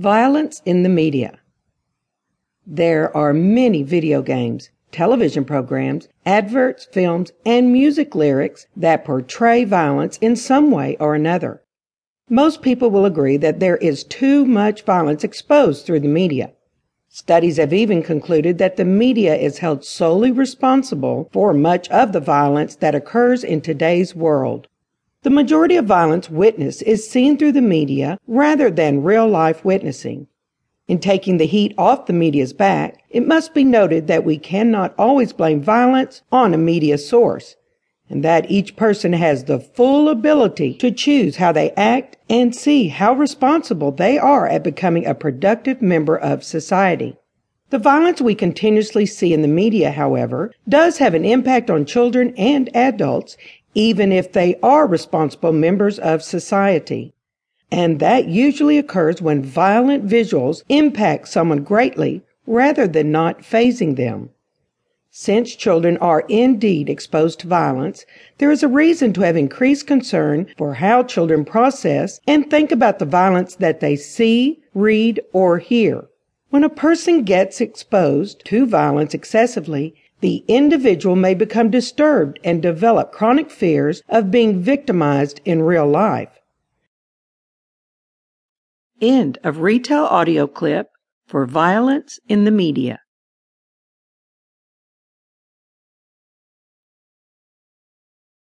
Violence in the Media There are many video games, television programs, adverts, films, and music lyrics that portray violence in some way or another. Most people will agree that there is too much violence exposed through the media. Studies have even concluded that the media is held solely responsible for much of the violence that occurs in today's world. The majority of violence witnessed is seen through the media rather than real life witnessing. In taking the heat off the media's back, it must be noted that we cannot always blame violence on a media source, and that each person has the full ability to choose how they act and see how responsible they are at becoming a productive member of society. The violence we continuously see in the media, however, does have an impact on children and adults even if they are responsible members of society. And that usually occurs when violent visuals impact someone greatly rather than not phasing them. Since children are indeed exposed to violence, there is a reason to have increased concern for how children process and think about the violence that they see, read, or hear. When a person gets exposed to violence excessively, the individual may become disturbed and develop chronic fears of being victimized in real life. End of retail audio clip for Violence in the Media.